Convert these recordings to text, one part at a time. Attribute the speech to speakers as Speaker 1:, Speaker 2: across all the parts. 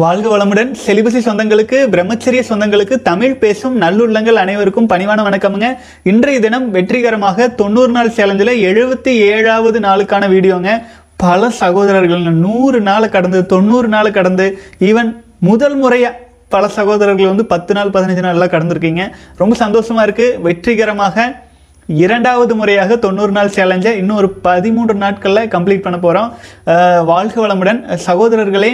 Speaker 1: வாழ்க வளமுடன். செலிபசி சொந்தங்களுக்கு பிரம்மச்சரிய சொந்தங்களுக்கு தமிழ் பேசும் நல்லுள்ளங்கள் அனைவருக்கும் பணிவான வணக்கமுங்க. இன்றைய தினம் வெற்றிகரமாக தொண்ணூறு நாள் சேலஞ்சில் எழுபத்தி ஏழாவது நாளுக்கான வீடியோங்க. பல சகோதரர்கள் நூறு நாள் கடந்து தொண்ணூறு நாள் கடந்து ஈவன் முதல் முறையாக பல சகோதரர்கள் வந்து பத்து நாள் பதினஞ்சு நாள்லாம் கடந்திருக்கீங்க. ரொம்ப சந்தோஷமாக இருக்குது வெற்றிகரமாக இரண்டாவது முறையாக தொண்ணூறு நாள் சேலஞ்சை இன்னும் ஒரு பதிமூன்று நாட்களில் கம்ப்ளீட் பண்ண போகிறோம் வாழ்க வளமுடன். சகோதரர்களே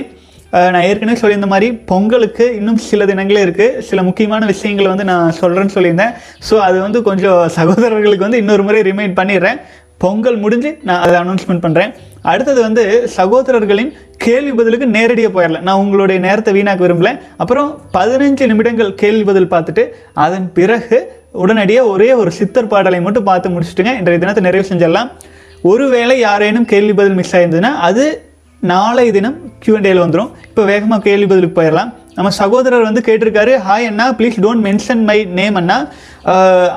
Speaker 1: நான் ஏற்கனவே சொல்லியிருந்த மாதிரி பொங்கலுக்கு இன்னும் சில தினங்களே இருக்குது சில முக்கியமான விஷயங்களை வந்து நான் சொல்கிறேன்னு சொல்லியிருந்தேன். ஸோ அது வந்து கொஞ்சம் சகோதரர்களுக்கு வந்து இன்னொரு முறை ரிமைண்ட் பண்ணிடுறேன். பொங்கல் முடிஞ்சு நான் அதை அனௌன்ஸ்மெண்ட் பண்ணுறேன் அடுத்தது வந்து சகோதரர்களின் கேள்வி பதிலுக்கு நேரடியாக போயிடலாம். நான் உங்களுடைய நேரத்தை வீணாக்க விரும்பல. அப்புறம் பதினஞ்சு நிமிடங்கள் கேள்வி பதில் பார்த்துட்டு அதன் பிறகு உடனடியாக ஒரே ஒரு சித்தர் பாடலை மட்டும் பார்த்து முடிச்சுட்டுங்க. இன்றைய தினத்தை நிறைவு செஞ்சிடலாம். ஒருவேளை யாரேனும் கேள்வி பதில் மிஸ் ஆயிருந்ததுன்னா அது நாளை தினம் கியூஎன்டேல வந்துடும் இப்போ வேகமாக கேள்வி பதிலுக்கு போயிடலாம். நம்ம சகோதரர் வந்து கேட்டிருக்காரு hi Anna please don't mention my name Anna.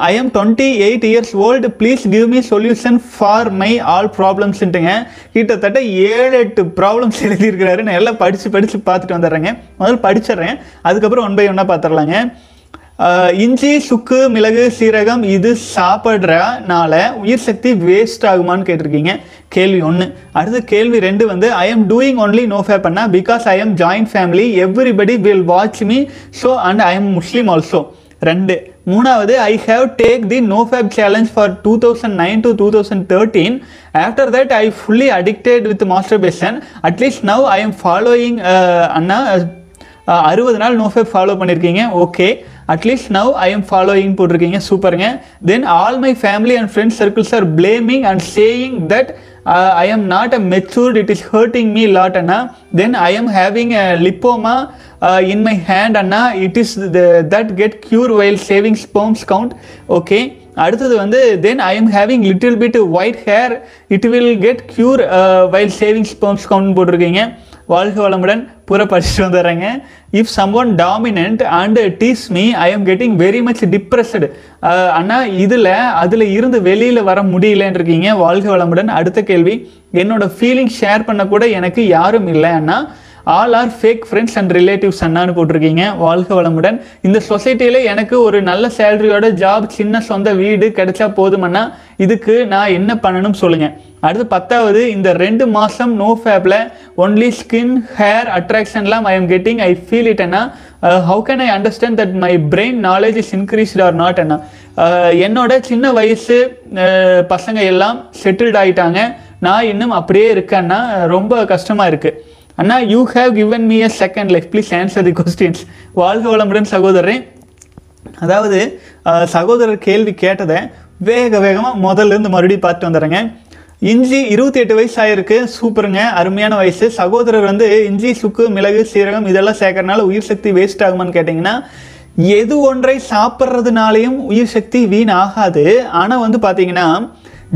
Speaker 1: I am twenty eight years old please give me solution for my all ப்ராப்ளம்ஸ்ன்ட்டுங்க கிட்டத்தட்ட ஏழு எட்டு ப்ராப்ளம்ஸ் எழுதியிருக்கிறாரு. நான் எல்லாம் படித்து படித்து பார்த்துட்டு வந்துடுறேங்க. முதல்ல படிச்சிடுறேன். அதுக்கப்புறம் ஒன் பை ஒன்னாக பார்த்துடலாங்க. இஞ்சி சுக்கு மிளகு சீரகம் இது சாப்பிட்றனால உயிர் சக்தி வேஸ்ட் ஆகுமான்னு கேட்டிருக்கீங்க. கேள்வி ஒன்று அடுத்து கேள்வி ரெண்டு வந்து I am doing only no fap பண்ணா because I am joint family everybody will watch me so and I am Muslim also ரெண்டு. மூணாவது I have take the no fap challenge for two thousand nine to two thousand thirteen after that I fully addicted with masturbation at least now I am following அண்ணா அறுபது நாள் no fap follow பண்ணியிருக்கீங்க okay at least now I am following போட்டிருக்கீங்க. சூப்பருங்க. Then all my family and friends circles are blaming and saying that I am not a matured it is hurting me lot Anna then I am having a lipoma in my hand Anna it is that get cure while saving sperms count okay அடுத்தது வந்து then I am having little bit white hair it will get cure while saving sperms count போட்டிருக்கீங்க. வாழ்க வளமுடன் பூரா படிச்சுட்டு வந்துடுறேங்க if some one dominant and tease me I am getting very much depressed அண்ணா இதில் அதில் இருந்து வெளியில் வர முடியலன்னு இருக்கீங்க வாழ்க வளமுடன். அடுத்த கேள்வி என்னோடய ஃபீலிங் ஷேர் பண்ண கூட எனக்கு யாரும் இல்லை அண்ணா. All are fake friends and relatives அண்ணான்னு போட்டிருக்கீங்க. வாழ்க வளமுடன். இந்த சொசைட்டியில் எனக்கு ஒரு நல்ல சேலரியோட ஜாப் சின்ன சொந்த வீடு கிடைச்சா போதுமண்ணா இதுக்கு நான் என்ன பண்ணணும் சொல்லுங்கள் அடுத்து பத்தாவது இந்த ரெண்டு மாதம் நோ ஃபேப்பில் only skin hair அட்ராக்ஷன்லாம் I am getting I feel it Anna. How can I understand that my brain knowledge is increased or not Anna? Uh, என்னோட சின்ன வயசு uh, பசங்க எல்லாம் செட்டில்ட் ஆகிட்டாங்க நான் இன்னும் அப்படியே இருக்கேன்னா ரொம்ப கஷ்டமாக இருக்குது அண்ணா you have given me a second life please answer the questions வாழ்க வளமுடன் சகோதரரே. அதாவது சகோதரர் கேள்வி கேட்டதை வேக வேகமாக முதல்ல இருந்து மறுபடியும் பார்த்துட்டு வந்துடுறேங்க. இஞ்சி இருபத்தி எட்டு வயசு ஆயிருக்கு சூப்பருங்க. அருமையான வயசு. சகோதரர் வந்து இஞ்சி சுக்கு மிளகு சீரகம் இதெல்லாம் சேர்க்கறனால உயிர் சக்தி வேஸ்ட் ஆகுமான்னு கேட்டிங்கன்னா எது ஒன்றை சாப்பிட்றதுனாலையும் உயிர் சக்தி வீண் ஆகாது ஆனால் வந்து பார்த்தீங்கன்னா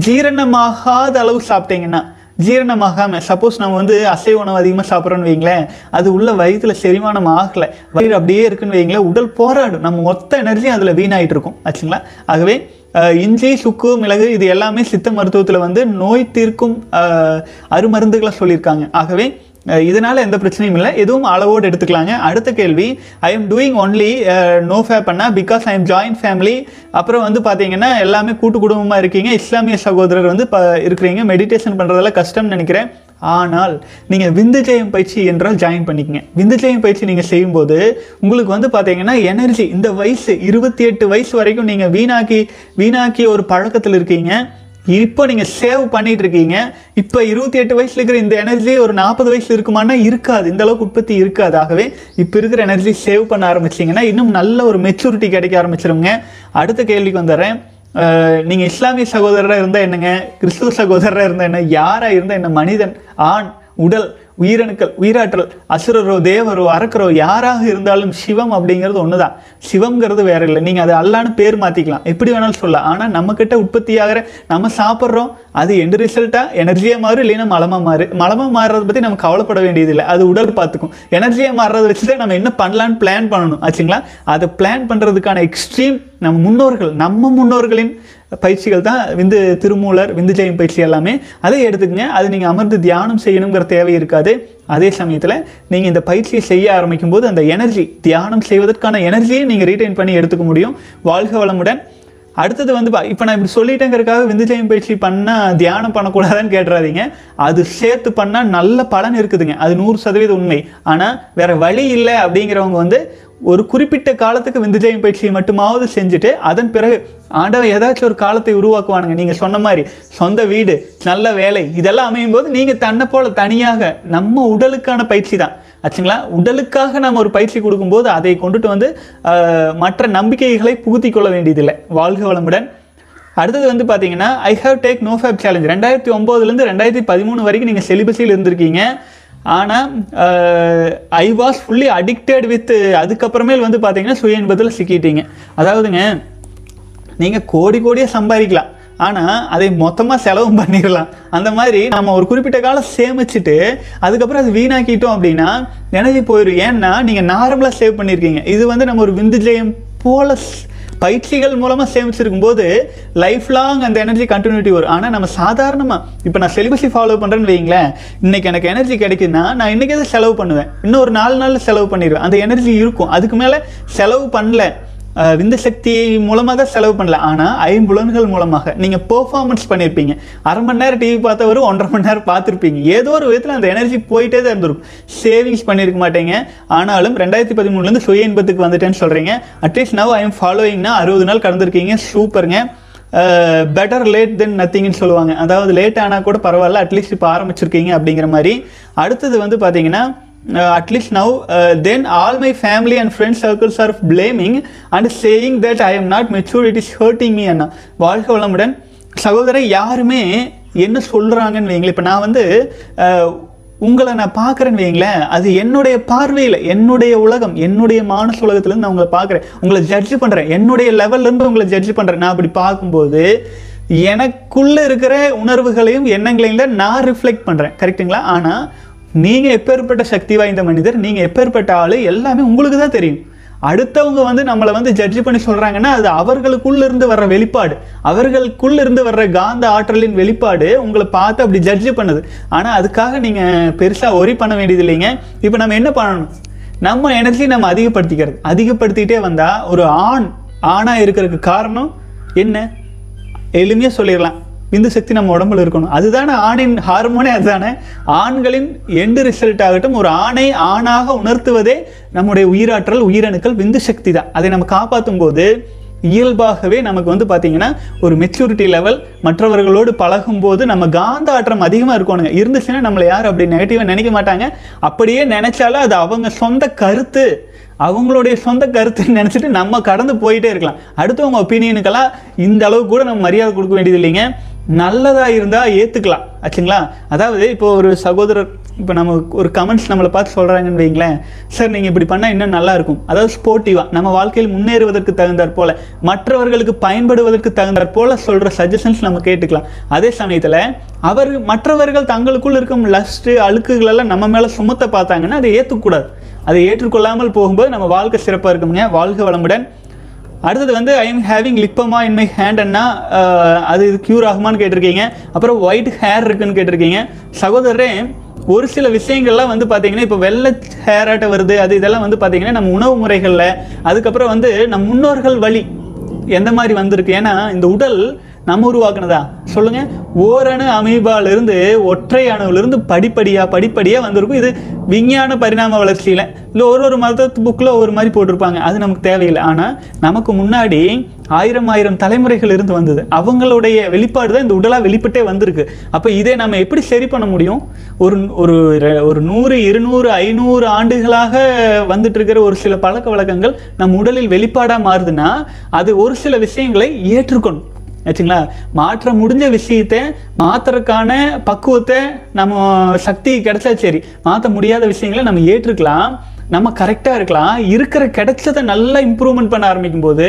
Speaker 1: ஜீரணமாகாத அளவு சாப்பிட்டீங்கன்னா ஜீரணமாகாமல் சப்போஸ் நம்ம வந்து அசைவ உணவு அதிகமாக சாப்பிட்றோன்னு வைங்களேன் அது உள்ள வயிற்றுல செரிமானம் ஆகலை வயிறு அப்படியே இருக்குன்னு வைங்களேன் உடல் போராடும். நம்ம மொத்த எனர்ஜியும் அதில் வீணாயிட்டு இருக்கும். ஆச்சுங்களா? ஆகவே இஞ்சி சுக்கு மிளகு இது எல்லாமே சித்த மருத்துவத்தில் வந்து நோய் தீர்க்கும் அருமருந்துகளை சொல்லியிருக்காங்க. ஆகவே இதனால் எந்த பிரச்சனையும் இல்லை. எதுவும் அளவோடு எடுத்துக்கலாங்க. அடுத்த கேள்வி I am doing only no fap பண்ணா because I am joint family அப்புறம் வந்து பார்த்தீங்கன்னா எல்லாமே கூட்டு குடும்பமாக இருக்கீங்க. இஸ்லாமிய சகோதரர் வந்து ப இருக்கிறீங்க. மெடிடேஷன் பண்ணுறதெல்லாம் கஷ்டம்னு நினைக்கிறேன். ஆனால் நீங்கள் விந்துஜெயம் பயிற்சி என்றால் ஜாயின் பண்ணிக்கங்க. விந்துஜெயம் பயிற்சி நீங்கள் செய்யும்போது உங்களுக்கு வந்து பார்த்தீங்கன்னா எனர்ஜி இந்த வயசு இருபத்தி எட்டு வயசு வரைக்கும் நீங்கள் வீணாக்கி வீணாக்கி ஒரு பழக்கத்தில் இருக்கீங்க. இப்போ நீங்கள் சேவ் பண்ணிட்டு இருக்கீங்க இப்போ இருபத்தி எட்டு வயசுல இருக்கிற இந்த எனர்ஜி ஒரு நாற்பது வயசுல இருக்குமானா இருக்காது. இந்த அளவுக்கு உற்பத்தி இருக்காது. ஆகவே இப்போ இருக்கிற எனர்ஜி சேவ் பண்ண ஆரம்பிச்சிங்கன்னா இன்னும் நல்ல ஒரு மெச்சூரிட்டி கிடைக்க ஆரம்பிச்சிருங்க. அடுத்த கேள்விக்கு வந்துடுறேன். நீங்கள் இஸ்லாமிய சகோதரராக இருந்தால் என்னங்க? கிறிஸ்துவ சகோதரராக இருந்தால் என்ன? யாராக இருந்தால் என்ன? மனிதன் ஆண் உடல் உயிரணுக்கள் உயிராற்றல் அசுரரோ தேவரோ அரக்கரோ யாராக இருந்தாலும் சிவம் அப்படிங்கிறது ஒண்ணுதான். சிவம்ங்கிறது வேற இல்லை. நீங்கள் அதை அல்லான்னு பேர் மாற்றிக்கலாம் எப்படி வேணாலும் சொல்லலாம். ஆனால் நம்மக்கிட்ட உற்பத்தி ஆகிற நம்ம சாப்பிட்றோம் அது எந்த ரிசல்ட்டாக எனர்ஜியாக மாறும் இல்லைன்னா மலமாக மாறு? மலமாக மாறுறதை பற்றி நம்ம கவலைப்பட வேண்டியதில்லை. அது உடல் பார்த்துக்கும். எனர்ஜியாக மாறுறதை வச்சு தான் நம்ம என்ன பண்ணலான்னு பிளான் பண்ணணும். ஆச்சுங்களா? அதை பிளான் பண்ணுறதுக்கான எக்ஸ்ட்ரீம் நம்ம முன்னோர்கள் நம்ம முன்னோர்களின் பயிற்சிகள் தான் விந்து திருமூலர் விந்து ஜெயம் பயிற்சி எல்லாமே அதை எடுத்துக்கங்க. அது நீங்கள் அமர்ந்து தியானம் செய்யணுங்கிற தேவை இருக்காது. அதே சமயத்தில் நீங்கள் இந்த பயிற்சியை செய்ய ஆரம்பிக்கும் போது அந்த எனர்ஜி தியானம் செய்வதற்கான எனர்ஜியை நீங்கள் ரீட்டைன் பண்ணி எடுத்துக்க முடியும். வாழ்க வளமுடன். அடுத்தது வந்து இப்போ நான் இப்படி சொல்லிட்டேங்கிறதுக்காக விந்துஜயம் பயிற்சி பண்ணால் தியானம் பண்ணக்கூடாதுன்னு கேட்டுறாதீங்க. அது சேர்த்து பண்ணால் நல்ல பலன் இருக்குதுங்க. அது நூறு சதவீத உண்மை. ஆனால் வேறு வழி இல்லை அப்படிங்கிறவங்க வந்து ஒரு குறிப்பிட்ட காலத்துக்கு விந்துஜயம் பயிற்சியை மட்டுமாவது செஞ்சுட்டு அதன் பிறகு ஆண்டவன் ஏதாச்சும் ஒரு காலத்தை உருவாக்குவானுங்க. நீங்கள் சொன்ன மாதிரி சொந்த வீடு நல்ல வேலை இதெல்லாம் அமையும் போது நீங்கள் தன்னை போல தனியாக நம்ம உடலுக்கான பயிற்சி தான். ஆச்சுங்களா? உடலுக்காக நம்ம ஒரு பயிற்சி கொடுக்கும்போது அதை கொண்டுட்டு வந்து மற்ற நம்பிக்கைகளை புகுத்தி கொள்ள வேண்டியதில்லை. வாழ்க வளமுடன். அடுத்தது வந்து பார்த்தீங்கன்னா I have take no fap challenge ரெண்டாயிரத்தி ஒம்போதுலேருந்து ரெண்டாயிரத்தி பதிமூணு வரைக்கும் நீங்கள் செலிபஸில் இருந்திருக்கீங்க. ஆனால் I was fully addicted with அதுக்கப்புறமேல் வந்து பார்த்தீங்கன்னா சுய இன்பத்தில் சிக்கிட்டீங்க. அதாவதுங்க நீங்கள் கோடி கோடியாக சம்பாதிக்கலாம். ஆனால் அதை மொத்தமாக செலவும் பண்ணிடலாம் அந்த மாதிரி நம்ம ஒரு குறிப்பிட்ட காலம் சேமிச்சுட்டு அதுக்கப்புறம் அது வீணாக்கிட்டோம் அப்படின்னா நினைவு போயிடும் ஏன்னா நீங்கள் நார்மலாக சேவ் பண்ணியிருக்கீங்க இது வந்து நம்ம ஒரு விந்துஜயம் போல பயிற்சிகள் மூலமாக சேமிச்சிருக்கும் போது லைஃப் லாங் அந்த எனர்ஜி கண்டினியூட்டி வரும். ஆனால் நம்ம சாதாரணமாக இப்போ நான் செலிபஸை ஃபாலோ பண்ணுறேன்னு வைங்களேன் இன்னைக்கு எனக்கு எனர்ஜி கிடைக்குதுன்னா நான் இன்றைக்கி எதை செலவு பண்ணுவேன்? இன்னும் ஒரு நாலு நாளில் செலவு பண்ணிடுவேன். அந்த எனர்ஜி இருக்கும். அதுக்கு மேலே செலவு பண்ணல. விந்த சக்தி மூலமாக தான் செலவு பண்ணல. ஆனால் ஐம்புலன்கள் மூலமாக. நீங்கள் பெர்ஃபார்மன்ஸ் பண்ணியிருப்பீங்க அரை மணி நேரம் டிவி பார்த்தவர் ஒன்றரை மணி நேரம் பார்த்துருப்பீங்க. ஏதோ ஒரு விதத்தில் அந்த எனர்ஜி போயிட்டே தான் இருந்திருக்கும். சேவிங்ஸ் பண்ணியிருக்க மாட்டேங்க. ஆனாலும் ரெண்டாயிரத்தி பதிமூணுலேருந்து சுய இன்பத்துக்கு வந்துட்டேன்னு சொல்கிறீங்க at least now I am ஃபாலோயிங்னா அறுபது நாள் கடந்திருக்கீங்க. சூப்பருங்க. பெட்டர் லேட் தென் நத்திங்னு சொல்லுவாங்க. அதாவது லேட் ஆனால் கூட பரவாயில்ல. அட்லீஸ்ட் இப்போ ஆரம்பிச்சிருக்கீங்க அப்படிங்கிற மாதிரி. அடுத்தது வந்து பார்த்தீங்கன்னா at least now then all my family and friends circles are blaming and saying that I am not mature it is hurting me அண்ணா வாழ்க வளமுடன். சகோதரர் யாருமே என்ன சொல்கிறாங்கன்னு வைங்களேன். இப்போ நான் வந்து uh, உங்களை நான் பார்க்குறேன்னு வைங்களேன். அது என்னுடைய பார்வையில் என்னுடைய உலகம் என்னுடைய மானச உலகத்துலேருந்து நான் உங்களை பார்க்குறேன். உங்களை ஜட்ஜ் பண்ணுறேன் என்னுடைய லெவல்லேருந்து உங்களை ஜட்ஜ் பண்ணுறேன் நான் அப்படி பார்க்கும்போது எனக்குள்ளே இருக்கிற உணர்வுகளையும் எண்ணங்களையும் தான் நான் ரிஃப்ளெக்ட் பண்ணுறேன் கரெக்டுங்களா ஆனால் நீங்கள் எப்பேற்பட்ட சக்தி வாய்ந்த மனிதர் நீங்கள் எப்பேற்பட்ட ஆள் எல்லாமே உங்களுக்கு தான் தெரியும். அடுத்தவங்க வந்து நம்மளை வந்து ஜட்ஜ் பண்ணி சொல்கிறாங்கன்னா அது அவர்களுக்குள்ள இருந்து வர்ற வெளிப்பாடு. அவர்களுக்குள்ள இருந்து வர்ற காந்த ஆற்றலின் வெளிப்பாடு உங்களை பார்த்து அப்படி ஜட்ஜ் பண்ணுது. ஆனால் அதுக்காக நீங்கள் பெருசாக ஒரி பண்ண வேண்டியது இல்லைங்க. இப்போ நம்ம என்ன பண்ணணும்? நம்ம எனர்ஜி நம்ம அதிகப்படுத்திக்கிறது. அதிகப்படுத்திக்கிட்டே வந்தால் ஒரு ஆண் ஆணாக இருக்கிறதுக்கு காரணம் என்ன? எளிமையாக சொல்லிடலாம். விந்து சக்தி நம்ம உடம்புல இருக்கணும். அதுதானே ஆணின் ஹார்மோனே அதுதானே? ஆண்களின் எண்டு ரிசல்ட் ஆகட்டும் ஒரு ஆணை ஆணாக உணர்த்துவதே நம்முடைய உயிராற்றல் உயிரணுக்கள் விந்து சக்தி தான். அதை நம்ம காப்பாற்றும் போது இயல்பாகவே நமக்கு வந்து பார்த்தீங்கன்னா ஒரு மெச்சூரிட்டி லெவல் மற்றவர்களோடு பழகும்போது நம்ம காந்த ஆற்றம் அதிகமாக இருக்கணுங்க. இருந்துச்சுன்னா நம்மளை யாரும் அப்படி நெகட்டிவாக நினைக்க மாட்டாங்க. அப்படியே நினைச்சாலும் அது அவங்க சொந்த கருத்து. அவங்களுடைய சொந்த கருத்துன்னு நினச்சிட்டு நம்ம கடந்து போயிட்டே இருக்கலாம். அடுத்தவங்க ஒப்பீனியனுக்கெல்லாம் இந்த அளவு கூட நம்ம மரியாதை கொடுக்க வேண்டியது இல்லைங்க நல்லதாக இருந்தால் ஏற்றுக்கலாம் ஆச்சுங்களா? அதாவது இப்போ ஒரு சகோதரர் இப்போ நம்ம ஒரு கமெண்ட்ஸ் நம்மளை பார்த்து சொல்கிறாங்கன்னு வைங்களேன் சார் நீங்கள் இப்படி பண்ணால் இன்னும் நல்லாயிருக்கும் அதாவது ஸ்போர்ட்டிவாக நம்ம வாழ்க்கையில் முன்னேறுவதற்கு தகுந்தாற் போல் மற்றவர்களுக்கு பயன்படுவதற்கு தகுந்தாற் போல் சொல்கிற சஜஷன்ஸ் நம்ம கேட்டுக்கலாம். அதே சமயத்தில் அவர் மற்றவர்கள் தங்களுக்குள் இருக்கும் லஸ்ட்டு அழுக்குகளெல்லாம் நம்ம மேலே சுமத்த பார்த்தாங்கன்னா அதை ஏற்றுக்கூடாது அதை ஏற்றுக்கொள்ளாமல் போகும்போது நம்ம வாழ்க்கை சிறப்பாக இருக்குங்க வாழ்க வளமுடன். அடுத்தது வந்து I am having lipoma in my ஹேண்ட்னா அது இது க்யூர் ஆகுமான்னு கேட்டிருக்கீங்க. அப்புறம் ஒயிட் ஹேர் இருக்குன்னு கேட்டிருக்கீங்க. சகோதரரே ஒரு சில விஷயங்கள்லாம் வந்து பார்த்தீங்கன்னா இப்போ வெள்ளை ஹேராட்ட வருது அது இதெல்லாம் வந்து பார்த்தீங்கன்னா நம்ம உணவு முறைகளில். அதுக்கப்புறம் வந்து நம் முன்னோர்கள் வழி எந்த மாதிரி வந்திருக்கு? ஏன்னா இந்த உடல் நம்ம உருவாக்குனதா? சொல்லுங்க. ஓரணு அமீபாலிருந்து ஒற்றை அணுவிலிருந்து படிப்படியாக படிப்படியாக வந்திருக்கும். இது விஞ்ஞான பரிணாம வளர்ச்சியில். இல்லை ஒரு ஒரு மதத்து புக்கில் ஒரு மாதிரி போட்டிருப்பாங்க. அது நமக்கு தேவையில்லை. ஆனால் நமக்கு முன்னாடி ஆயிரம் ஆயிரம் தலைமுறைகள் இருந்து வந்தது. அவங்களுடைய வெளிப்பாடு தான் இந்த உடலாக வெளிப்பட்டே வந்திருக்கு. அப்போ இதை நம்ம எப்படி சரி பண்ண முடியும்? ஒரு ஒரு ஒரு நூறு இருநூறு ஐநூறு ஆண்டுகளாக வந்துட்டு இருக்கிற ஒரு சில பழக்க வழக்கங்கள் நம் உடலில் வெளிப்பாடாக மாறுதுன்னா அது ஒரு சில விஷயங்களை ஏற்றுக்கணும். ஆச்சுங்களா மாற்ற முடிஞ்ச விஷயத்தை மாற்றுறதுக்கான பக்குவத்தை நம்ம சக்தி கிடைச்சா சரி. மாற்ற முடியாத விஷயங்களை நம்ம ஏற்றுக்கலாம். நம்ம கரெக்டாக இருக்கலாம். இருக்கிற கிடைச்சதை நல்லா இம்ப்ரூவ்மெண்ட் பண்ண ஆரம்பிக்கும் போது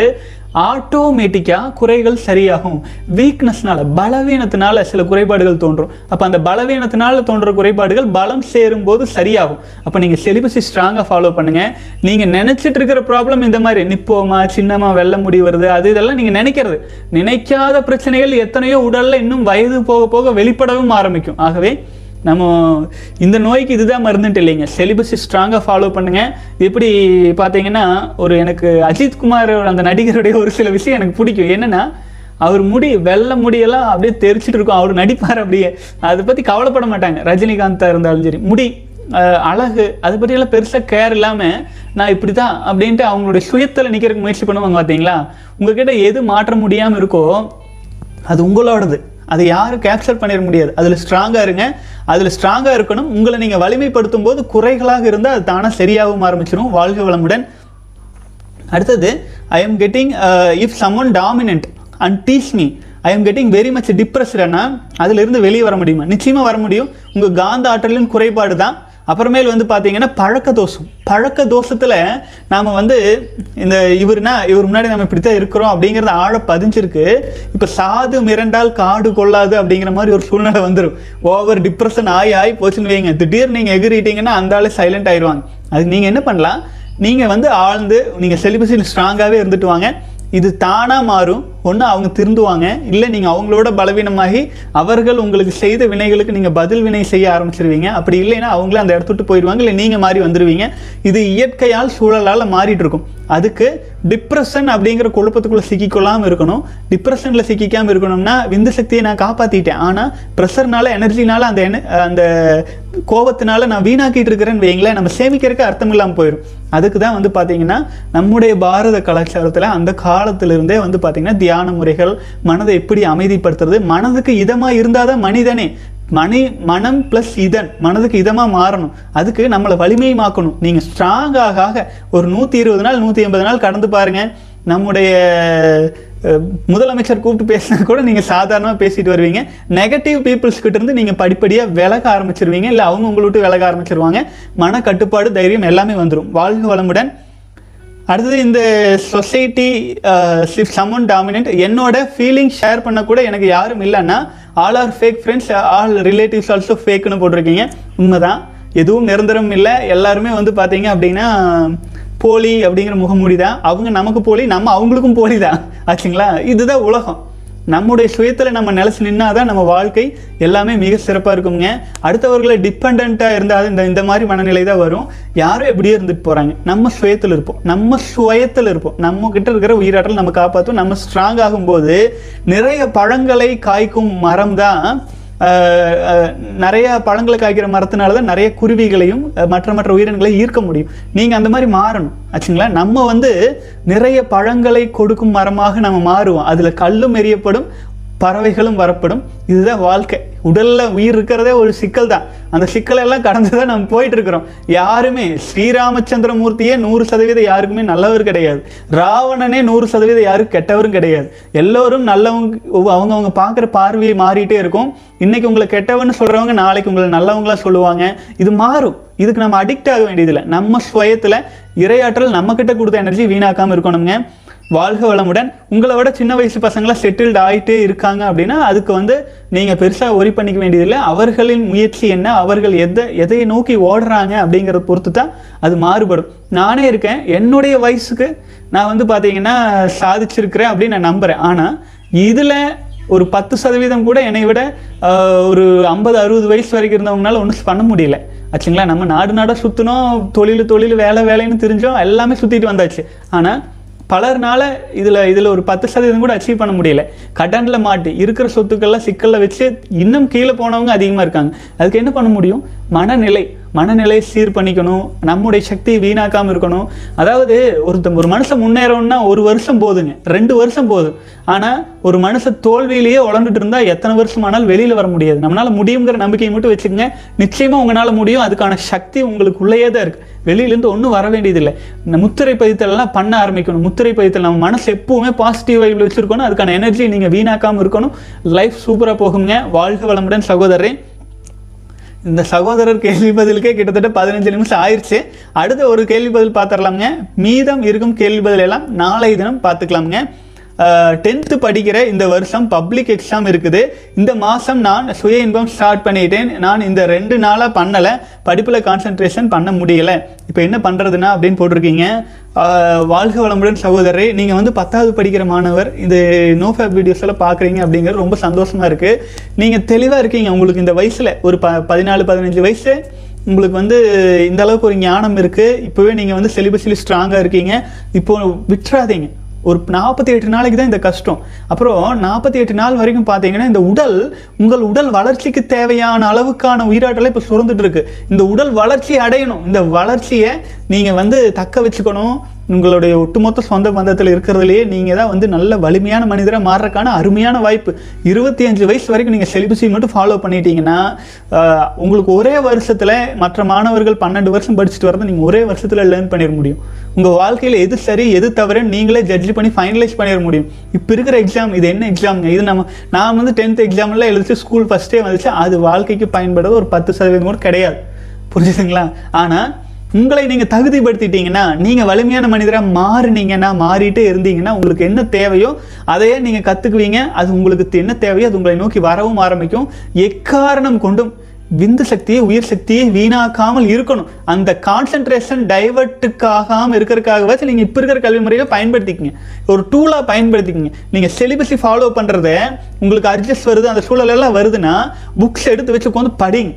Speaker 1: ஆட்டோமேட்டிக்காக குறைகள் சரியாகும். வீக்னஸ்னால பலவீனத்தினால சில குறைபாடுகள் தோன்றும். அப்போ அந்த பலவீனத்தினால தோன்ற குறைபாடுகள் பலம் சேரும் போது சரியாகும். அப்போ நீங்கள் செலிபஸை ஸ்ட்ராங்காக ஃபாலோ பண்ணுங்கள் நீங்கள் நினச்சிட்டு இருக்கிற ப்ராப்ளம் இந்த மாதிரி நிப்போமா சின்னமா வெள்ள முடி வருது அது இதெல்லாம் நீங்கள் நினைக்கிறது. நினைக்காத பிரச்சனைகள் எத்தனையோ உடலில் இன்னும் வயது போக போக வெளிப்படவும் ஆரம்பிக்கும். ஆகவே நம்ம இந்த நோய்க்கு இதுதான் மருந்துட்டு இல்லைங்க. செலிபஸை ஸ்ட்ராங்காக ஃபாலோ பண்ணுங்கள் எப்படி பார்த்தீங்கன்னா ஒரு எனக்கு அஜித் குமார் அந்த நடிகருடைய ஒரு சில விஷயம் எனக்கு பிடிக்கும். என்னென்னா அவர் முடி வெள்ளை முடியெல்லாம் அப்படியே தெரிச்சிட்டு இருக்கும். அவர் நடிப்பார் அப்படியே. அதை பற்றி கவலைப்பட மாட்டாங்க. ரஜினிகாந்தாக இருந்தாலும் சரி. முடி அழகு அதை பற்றியெல்லாம் பெருசாக கேர் இல்லாமல் நான் இப்படி தான் அப்படின்ட்டு அவங்களுடைய சுயத்தில் நிற்கிறதுக்கு முயற்சி பண்ணுவாங்க பார்த்தீங்களா? உங்ககிட்ட எது மாற்ற முடியாமல் இருக்கோ அது உங்களோடது. அதை யாரும் கேப்சர் பண்ணிட முடியாது. அதில் ஸ்ட்ராங்காக இருங்க. அதில் ஸ்ட்ராங்காக இருக்கணும். உங்களை நீங்கள் வலிமைப்படுத்தும் போது குறைகளாக இருந்தால் அது தானாக சரியாகவும் ஆரம்பிச்சிடும் வாழ்க வளமுடன். அடுத்தது I am getting if some one dominant and teach me I am getting very much டிப்ரெஸ்டனா அதிலிருந்து வெளியே வர முடியுமா? நிச்சயமாக வர முடியும். உங்கள் காந்த ஆற்றலின் குறைபாடு தான். அப்புறமேல் வந்து பார்த்தீங்கன்னா பழக்க தோஷம் பழக்க தோஷத்தில் நாம் வந்து இந்த இவர்னா இவர் முன்னாடி நம்ம இப்படி தான் இருக்கிறோம் அப்படிங்கிறது ஆழ பதிஞ்சிருக்கு. இப்போ சாது மிரண்டால் காடு கொள்ளாது அப்படிங்கிற மாதிரி ஒரு சூழ்நிலை வந்துடும் ஓவர் டிப்ரெஷன் ஆகி ஆகி போச்சுன்னு வைங்க. திடீர்னு நீங்கள் எகிரிட்டீங்கன்னா அந்த ஆளே சைலண்ட் ஆயிடுவாங்க அதுக்கு நீங்கள் என்ன பண்ணலாம்? நீங்கள் வந்து ஆழ்ந்து நீங்கள் செலிபஸில் ஸ்ட்ராங்காகவே இருந்துட்டு வாங்க. இது தானாக மாறும். ஒன்று அவங்க திருந்துவாங்க. இல்லை நீங்கள் அவங்களோட பலவீனமாகி அவர்கள் உங்களுக்கு செய்த வினைகளுக்கு நீங்கள் பதில் வினை செய்ய ஆரம்பிச்சிருவீங்க. அப்படி இல்லைன்னா அவங்களே அந்த இடத்த விட்டு போயிடுவாங்க. இல்லை நீங்கள் மாறி வந்துடுவீங்க இது இயற்கையால் சூழலால் மாறிட்டு இருக்கும் அதுக்கு டிப்ரெஷன் அப்படிங்கிற குழப்பத்துக்குள்ளே சிக்கிக்கொள்ளாமல் இருக்கணும். டிப்ரெஷனில் சிக்கிக்காமல் இருக்கணும்னா விந்து சக்தியை நான் காப்பாற்றிட்டேன் ஆனால் ப்ரெஷர்னால எனர்ஜினால அந்த என அந்த கோபத்தினால நான் வீணாக்கிட்டு இருக்கிறேன்னு வைங்களேன். நம்ம சேமிக்கிறதுக்கு அர்த்தம் இல்லாமல் போயிடும். அதுக்கு தான் வந்து பார்த்தீங்கன்னா நம்முடைய பாரத கலாச்சாரத்தில் அந்த காலத்திலிருந்தே வந்து பார்த்தீங்கன்னா தியான முறைகள் மனதை எப்படி அமைதிப்படுத்துறது மனதுக்கு இதமாக இருந்தால் தான் மனிதனே. மணி மனம் ப்ளஸ் இதன் மனதுக்கு இதமாக மாறணும். அதுக்கு நம்மளை வலிமையமாக்கணும். நீங்கள் ஸ்ட்ராங்காக ஆக ஒரு நூற்றி இருபது நாள் நூற்றி எண்பது நாள் கடந்து பாருங்கள் நம்முடைய முதலமைச்சர் கூப்பிட்டு பேசினா கூட நீங்கள் சாதாரணமாக பேசிட்டு வருவீங்க. நெகட்டிவ் பீப்புள்ஸ் கிட்டேருந்து நீங்கள் படிப்படியாக விலக ஆரம்பிச்சிருவீங்க. இல்லை அவங்க உங்களை விட்டு விலக ஆரம்பிச்சிருவாங்க. மன கட்டுப்பாடு தைரியம் எல்லாமே வந்துடும் வாழ்க வளமுடன். அடுத்தது இந்த சொசைட்டி சிப் சமன் டாமினன்ட் என்னோட ஃபீலிங் ஷேர் பண்ண கூட எனக்கு யாரும் இல்லைன்னா all are fake friends all relatives also ஃபேக்குன்னு போட்டிருக்கீங்க. உண்மைதான். எதுவும் நிரந்தரம் இல்லை. எல்லாருமே வந்து பார்த்தீங்க அப்படின்னா போலி அப்படிங்கிற முகமூடி தான் அவங்க நமக்கு போலி நம்ம அவங்களுக்கும் போலி தான் ஆச்சுங்களா? இதுதான் உலகம். நம்முடைய சுயத்தில் நம்ம நிலச்சி நின்னாதான் நம்ம வாழ்க்கை எல்லாமே மிக சிறப்பாக இருக்குங்க அடுத்தவர்களை டிபெண்ட்டாக இருந்தால் இந்த இந்த மாதிரி மனநிலை தான் வரும். யாரும் எப்படியே இருந்துட்டு போகிறாங்க நம்ம சுயத்தில் இருப்போம். நம்ம சுயத்தில் இருப்போம். நம்ம கிட்ட இருக்கிற உயிராற்றல் நம்ம காப்பாற்றும் நம்ம ஸ்ட்ராங் ஆகும்போது நிறைய பழங்களை காய்க்கும் மரம் தான் நிறைய பழங்களை காய்க்கிற மரத்தினால தான் நிறைய குருவிகளையும் மற்ற மற்ற உயிரினங்களையும் ஈர்க்க முடியும். நீங்கள் அந்த மாதிரி மாறணும் ஆச்சுங்களா? நம்ம வந்து நிறைய பழங்களை கொடுக்கும் மரமாக நம்ம மாறுவோம். அதில் கல்லும் எரியப்படும் பறவைகளும் வரப்படும். இதுதான் வாழ்க்கை. உடலில் உயிர் இருக்கிறதே ஒரு சிக்கல் தான் அந்த சிக்கலெல்லாம் கடந்து தான் நம்ம போயிட்டு இருக்கிறோம் யாருமே ஸ்ரீராமச்சந்திர மூர்த்தியே நூறு சதவீதம் யாருக்குமே நல்லவர் கிடையாது. ராவணனே நூறு சதவீதம் யாரும் கெட்டவரும் கிடையாது. எல்லோரும் நல்லவங்க அவங்கவுங்க பார்க்குற பார்வையை மாறிட்டே இருக்கும். இன்னைக்கு உங்களை கெட்டவன்னு சொல்கிறவங்க நாளைக்கு உங்களை நல்லவங்களாம் சொல்லுவாங்க. இது மாறும். இதுக்கு நம்ம அடிக்ட் ஆக வேண்டியதில்லை. நம்ம சுயத்தில் இரையாற்றல் நம்மக்கிட்ட கொடுத்த எனர்ஜி வீணாக்காமல் இருக்கணுங்க வாழ்க வளமுடன். உங்களை விட சின்ன வயசு பசங்களாம் செட்டில்டு ஆகிட்டே இருக்காங்க அப்படின்னா அதுக்கு வந்து நீங்கள் பெருசாக ஒரி பண்ணிக்க வேண்டியதில்லை. அவர்களின் முயற்சி என்ன? அவர்கள் எதை எதையை நோக்கி ஓடுறாங்க அப்படிங்கிறத பொறுத்து தான் அது மாறுபடும். நானே இருக்கேன். என்னுடைய வயசுக்கு நான் வந்து பார்த்தீங்கன்னா சாதிச்சிருக்கிறேன் அப்படின்னு நான் நம்புகிறேன் ஆனால் இதில் ஒரு பத்து சதவீதம் கூட என்னை விட ஒரு ஐம்பது அறுபது வயசு வரைக்கும் இருந்தவங்களால ஒன்றும் பண்ண முடியல. ஆச்சுங்களா? நம்ம நாடு நாடாக சுற்றினோம் தொழில் தொழில் வேலை வேலைன்னு தெரிஞ்சோம் எல்லாமே சுற்றிட்டு வந்தாச்சு. ஆனால் பலர்னால இதில் இதில் ஒரு பத்து சதவீதம் கூட அச்சீவ் பண்ண முடியல. கடனில் மாட்டி இருக்கிற சொத்துக்கள்லாம் சிக்கலில் வச்சு இன்னும் கீழே போனவங்க அதிகமாக இருக்காங்க. அதுக்கு என்ன பண்ண முடியும்? மனநிலை. மனநிலையை சீர் பண்ணிக்கணும் நம்முடைய சக்தியை வீணாக்காமல் இருக்கணும். அதாவது ஒருத்தன் ஒரு மனுஷன் முன்னேறணும்னா ஒரு வருஷம் போதுங்க. ரெண்டு வருஷம் போதும். ஆனால் ஒரு மனுஷன் தோல்வியிலேயே உழந்துட்டு இருந்தால் எத்தனை வருஷம் ஆனாலும் வெளியில் வர முடியாது. நம்மளால் முடியுங்கிற நம்பிக்கையை மட்டும் வச்சுக்கோங்க. நிச்சயமாக உங்களால் முடியும். அதுக்கான சக்தி உங்களுக்குள்ளேயே தான் இருக்குது வெளியிலேருந்து ஒன்றும் வர வேண்டியதில்லை. இந்த முத்திரை பதித்தல்லாம் பண்ண ஆரம்பிக்கணும். முத்திரை பதித்தல் நம்ம மனசு எப்பவுமே பாசிட்டிவ் வைப்பில் வச்சுருக்கணும். அதுக்கான எனர்ஜி நீங்கள் வீணாக்காமல் இருக்கணும். லைஃப் சூப்பராக போகுங்க. வாழ்க வளமுடன் சகோதரரே. இந்த சகோதரர் கேள்வி பதிலுக்கே கிட்டத்தட்ட பதினஞ்சு நிமிஷம் ஆயிடுச்சு அடுத்த ஒரு கேள்வி பதில் பார்த்துடலாமுங்க. மீதம் இருக்கும் கேள்வி பதில் எல்லாம் நாளை தினம் பார்த்துக்கலாமுங்க. டென்த்து படிக்கிற இந்த வருஷம் பப்ளிக் எக்ஸாம் இருக்குது. இந்த மாதம் நான் சுய இன்பம் ஸ்டார்ட் பண்ணிட்டேன். நான் இந்த ரெண்டு நாளாக பண்ணலை. படிப்பில் கான்சென்ட்ரேஷன் பண்ண முடியலை. இப்போ என்ன பண்ணுறதுனா அப்படின்னு போட்டிருக்கீங்க. வாழ்க வளமுடன் சகோதரரே நீங்கள் வந்து பத்தாவது படிக்கிற மாணவர் இது நோ ஃபேப் வீடியோஸெல்லாம் பார்க்குறீங்க அப்படிங்கிறது ரொம்ப சந்தோஷமாக இருக்குது நீங்கள் தெளிவாக இருக்கீங்க. உங்களுக்கு இந்த வயசில் ஒரு ப பதினாலு பதினஞ்சு வயசு உங்களுக்கு வந்து இந்த அளவுக்கு ஒரு ஞானம் இருக்குது இப்போவே நீங்கள் வந்து செலிபஸில் ஸ்ட்ராங்காக இருக்கீங்க. இப்போது விட்டுறாதீங்க. ஒரு நாற்பத்தி எட்டு நாளைக்கு தான் இந்த கஷ்டம். அப்புறம் நாற்பத்தி எட்டு நாள் வரைக்கும் பார்த்தீங்கன்னா இந்த உடல் உங்கள் உடல் வளர்ச்சிக்கு தேவையான அளவுக்கான உயிராற்றலை இப்போ சுரந்துட்டு இருக்கு. இந்த உடல் வளர்ச்சி அடையணும். இந்த வளர்ச்சியை நீங்கள் வந்து தக்க வச்சுக்கணும். உங்களுடைய ஒட்டுமொத்த சொந்த பந்தத்தில் இருக்கிறதுலையே நீங்கள் தான் வந்து நல்ல வலிமையான மனிதராக மாறுறதுக்கான அருமையான வாய்ப்பு. இருபத்தி அஞ்சு வயசு வரைக்கும் நீங்கள் செலிபஸை மட்டும் ஃபாலோ பண்ணிட்டீங்கன்னா உங்களுக்கு ஒரே வருஷத்தில் மற்ற மாணவர்கள் பன்னெண்டு வருஷம் படிச்சுட்டு வரதை நீங்கள் ஒரே வருஷத்தில் லேர்ன் பண்ணிட முடியும். உங்கள் வாழ்க்கையில் எது சரி எது தவறுன்னு நீங்களே ஜட்ஜ் பண்ணி ஃபைனலைஸ் பண்ணிட முடியும். இப்போ இருக்கிற எக்ஸாம் இது என்ன எக்ஸாம்ங்க இது நம்ம நான் வந்து டென்த் எக்ஸாம்லாம் எழுதிச்சு ஸ்கூல் ஃபஸ்ட்டே வந்துச்சு. அது வாழ்க்கைக்கு பயன்படுறது ஒரு பத்து சதவீதம் கூட கிடையாது. புரிஞ்சுதுங்களா? ஆனால் உங்களை நீங்கள் தகுதிப்படுத்திட்டீங்கன்னா நீங்கள் வலிமையான மனிதராக மாறுனீங்கன்னா மாறிட்டே இருந்தீங்கன்னா உங்களுக்கு என்ன தேவையோ அதையே நீங்கள் கற்றுக்குவீங்க அது உங்களுக்கு என்ன தேவையோ அது உங்களை நோக்கி வரவும் ஆரம்பிக்கும். எக்காரணம் கொண்டும் விந்து சக்தியை உயிர் சக்தியை வீணாக்காமல் இருக்கணும். அந்த கான்சென்ட்ரேஷன் டைவர்ட்டுக்காகாமல் இருக்கிறதுக்காகவாச்சும் நீங்கள் இப்போ இருக்கிற கல்வி முறையை பயன்படுத்திக்கிங்க. ஒரு டூலாக பயன்படுத்திக்கிங்க. நீங்கள் செலிபஸை ஃபாலோ பண்ணுறத உங்களுக்கு அட்ஜஸ்ட் வருது அந்த சூழலெல்லாம் வருதுன்னா புக்ஸ் எடுத்து வச்சு உட்காந்து படிங்க.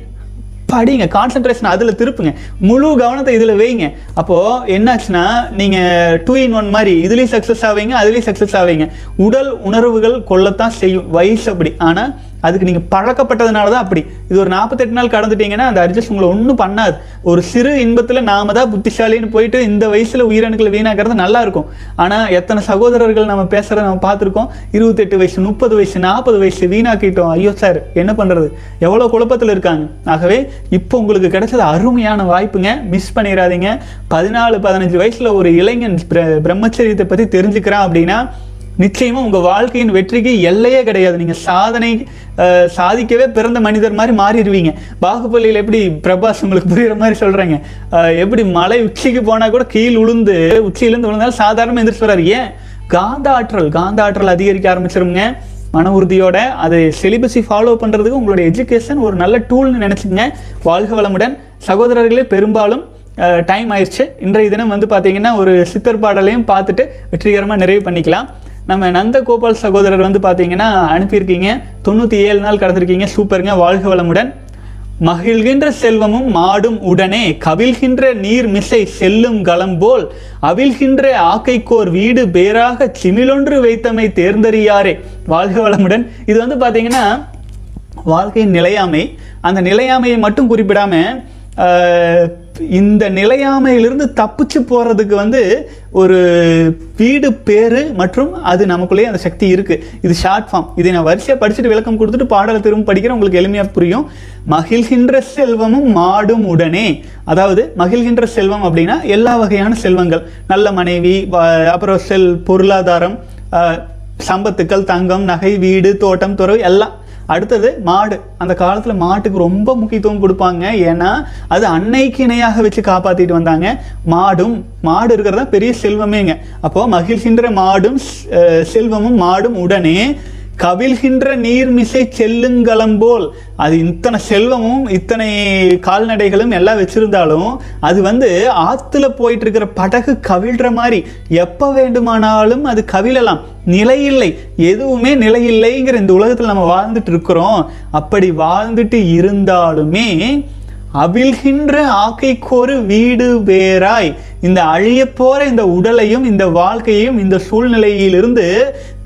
Speaker 1: படிங்க கான்சென்ட்ரேஷன் அதில் திருப்புங்க. முழு கவனத்தை இதில் வைங்க. அப்போது என்னாச்சுன்னா நீங்கள் டூ இன் ஒன் மாதிரி இதுலேயும் சக்ஸஸ் ஆவீங்க அதுலேயும் சக்ஸஸ் ஆவீங்க. உடல் உணர்வுகள் கொள்ளத்தான் செய்யும் வயசு அப்படி. ஆனால் அதுக்கு நீங்கள் பழக்கப்பட்டதுனால தான் அப்படி. இது ஒரு நாற்பத்தெட்டு நாள் கடந்துட்டீங்கன்னா அந்த அட்ஜஸ்ட் உங்களை ஒன்றும் பண்ணாது. ஒரு சிறு இன்பத்தில் நாம தான் புத்திசாலின்னு போயிட்டு இந்த வயசில் உயிரணுக்களை வீணாக்கிறது நல்லா இருக்கும். ஆனால் எத்தனை சகோதரர்கள் நம்ம பேசுகிறத நம்ம பார்த்துருக்கோம். இருபத்தெட்டு வயசு முப்பது வயசு நாற்பது வயசு வீணாக்கிட்டோம். ஐயோ சார் என்ன பண்ணுறது எவ்வளோ குழப்பத்தில் இருக்காங்க. ஆகவே இப்போ உங்களுக்கு கிடைச்சது அருமையான வாய்ப்புங்க. மிஸ் பண்ணிடாதீங்க பதினாலு பதினஞ்சு வயசில் ஒரு இளைஞன் பிர- பிரம்மச்சரியத்தை பற்றி தெரிஞ்சுக்கிறான் அப்படின்னா நிச்சயமாக உங்கள் வாழ்க்கையின் வெற்றிக்கு எல்லையே கிடையாது. நீங்கள் சாதனை சாதிக்கவே பிறந்த மனிதர் மாதிரி மாறிடுவீங்க. பாகுபலியில் எப்படி பிரபாஸ் உங்களுக்கு புரிகிற மாதிரி சொல்கிறாங்க எப்படி மலை உச்சிக்கு போனால் கூட கீழ் உளுந்து உச்சியிலேருந்து விழுந்தாலும் சாதாரணமாக எந்திரிச்சு வராரு ஏன்? காந்த ஆற்றல் காந்த ஆற்றல் அதிகரிக்க ஆரம்பிச்சிருங்க. மன உறுதியோட அதை சிலிபஸை ஃபாலோ பண்ணுறதுக்கு உங்களுடைய எஜுகேஷன் ஒரு நல்ல டூல்னு நினச்சிங்க வாழ்க வளமுடன். சகோதரர்களே பெரும்பாலும் டைம் ஆயிடுச்சு. இன்றைய தினம் வந்து பார்த்தீங்கன்னா ஒரு சித்தர் பாடலையும் பார்த்துட்டு வெற்றிகரமாக நிறைவு பண்ணிக்கலாம். நம்ம நந்த கோபால் சகோதரர் வந்து பார்த்தீங்கன்னா அனுப்பியிருக்கீங்க. தொண்ணூற்றி ஏழு நாள் கடந்திருக்கீங்க. சூப்பருங்க. வாழ்க வளமுடன். மகிழ்கின்ற செல்வமும் மாடும் உடனே கவிழ்கின்ற நீர் மிசை செல்லும் களம்போல் அவிழ்கின்ற ஆக்கைக்கோர் வீடு பேராக சிமிலொன்று வைத்தமை தேர்ந்தறியாரே. வாழ்க வளமுடன். இது வந்து பார்த்தீங்கன்னா வாழ்க்கையின் நிலையாமை. அந்த நிலையாமையை மட்டும் குறிப்பிடாம இந்த நிலையாமையிலிருந்து தப்பிச்சு போகிறதுக்கு வந்து ஒரு வீடு பேரு மற்றும் அது நமக்குள்ளேயே அந்த சக்தி இருக்குது இது ஷார்ட் ஃபார்ம் இதை நான் வரிசையாக படிச்சுட்டு விளக்கம் கொடுத்துட்டு பாடலை திரும்ப படிக்கிறேன். உங்களுக்கு எளிமையாக புரியும். மகிழ்கின்ற செல்வமும் மாடும் உடனே. அதாவது மகிழ்கின்ற செல்வம் அப்படின்னா எல்லா வகையான செல்வங்கள். நல்ல மனைவி அப்புறம் செல் பொருளாதாரம் சம்பத்துக்கள் தங்கம் நகை வீடு தோட்டம் துறவு எல்லாம் அடுத்தது மாடு. அந்த காலத்தில் மாட்டுக்கு ரொம்ப முக்கியத்துவம் கொடுப்பாங்க. ஏன்னா அது அன்னைக்கு இணையாக வச்சு காப்பாற்றிட்டு வந்தாங்க. மாடும் மாடு இருக்கிறது தான் பெரிய செல்வமேங்க. அப்போ மகிழ்ச்சின்ற மாடும் செல்வமும் மாடும் உடனே கவிழ்கின்ற நீர்மிசை செல்லுங்களம் போல். அது இத்தனை செல்வமும் இத்தனை கால்நடைகளும் எல்லாம் வச்சிருந்தாலும் அது வந்து ஆத்துல போயிட்டு இருக்கிற படகு கவிழ்ற மாதிரி. எப்ப வேண்டுமானாலும் அது கவிழலாம். நிலையில்லை எதுவுமே நிலையில்லைங்கிற இந்த உலகத்தில் நம்ம வாழ்ந்துட்டு இருக்கிறோம். அப்படி வாழ்ந்துட்டு இருந்தாலுமே அவிழ்கின்ற ஆக்கைக்கொரு வீடு வேறாய். இந்த அழிய போற இந்த உடலையும் இந்த வாழ்க்கையையும் இந்த சூழ்நிலையிலிருந்து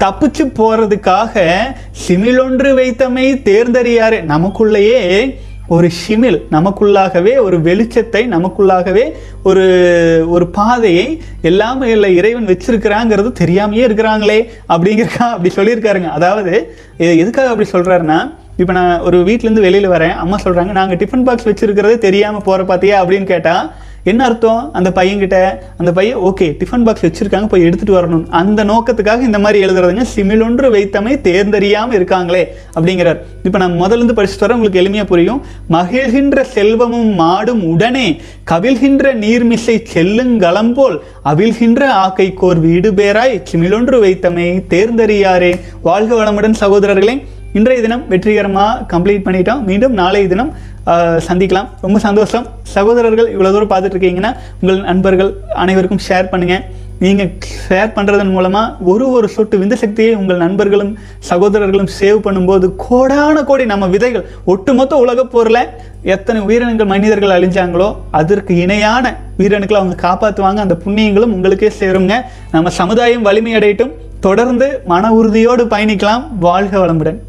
Speaker 1: தப்பிச்சு போறதுக்காக சிமிலொன்று வைத்தமை தேர்ந்தறியாரு. நமக்குள்ளேயே ஒரு ஷிமில் நமக்குள்ளாகவே ஒரு வெளிச்சத்தை நமக்குள்ளாகவே ஒரு ஒரு பாதையை எல்லாமே இல்லை இறைவன் வச்சிருக்கிறாங்கிறது தெரியாமையே இருக்கிறாங்களே அப்படிங்கிறக்கா அப்படி சொல்லியிருக்காருங்க. அதாவது எதுக்காக அப்படி சொல்கிறாருன்னா இப்போ நான் ஒரு வீட்டிலேருந்து வெளியில் வரேன். அம்மா சொல்கிறாங்க நாங்கள் டிஃபன் பாக்ஸ் வச்சுருக்கிறதே தெரியாமல் போகிற பார்த்தியா அப்படின்னு கேட்டால் என்ன அர்த்தம்? அந்த பையன்கிட்ட அந்த பையன் ஓகே டிஃபன் பாக்ஸ் வச்சுருக்காங்க போய் எடுத்துகிட்டு வரணும். அந்த நோக்கத்துக்காக இந்த மாதிரி எழுதுறதுங்க சிமிலொன்று வைத்தமை தேர்ந்தறியாமல் இருக்காங்களே அப்படிங்கிறார். இப்போ நான் முதல்ல இருந்து படிச்சுட்டு வரேன் உங்களுக்கு எளிமையாக புரியும். மகிழ்கின்ற செல்வமும் மாடும் உடனே கவிழ்கின்ற நீர்மிசை செல்லுங்கலம் போல் அவிழ்கின்ற ஆக்கை கோர் வீடு பேராய் சிமிலொன்று வைத்தமை தேர்ந்தறியாரே. வாழ்க வளமுடன் சகோதரர்களே இன்றைய தினம் வெற்றிகரமாக கம்ப்ளீட் பண்ணிட்டோம். மீண்டும் நாளைய தினம் சந்திக்கலாம். ரொம்ப சந்தோஷம். சகோதரர்கள் இவ்வளோ தூரம் பார்த்துட்டு இருக்கீங்கன்னா உங்கள் நண்பர்கள் அனைவருக்கும் ஷேர் பண்ணுங்கள் நீங்கள் ஷேர் பண்ணுறதன் மூலமாக ஒரு ஒரு சொட்டு விந்த சக்தியை உங்கள் நண்பர்களும் சகோதரர்களும் சேவ் பண்ணும்போது கோடான கோடி நம்ம விதைகள் ஒட்டுமொத்த உலகப் போரில் எத்தனை உயிரினங்கள் மனிதர்கள் அழிஞ்சாங்களோ அதற்கு இணையான உயிரணுக்களை அவங்க காப்பாற்றுவாங்க அந்த புண்ணியங்களும் உங்களுக்கே சேருங்க. நம்ம சமுதாயம் வலிமையடையட்டும். தொடர்ந்து மன உறுதியோடு பயணிக்கலாம். வாழ்க வளமுடன்.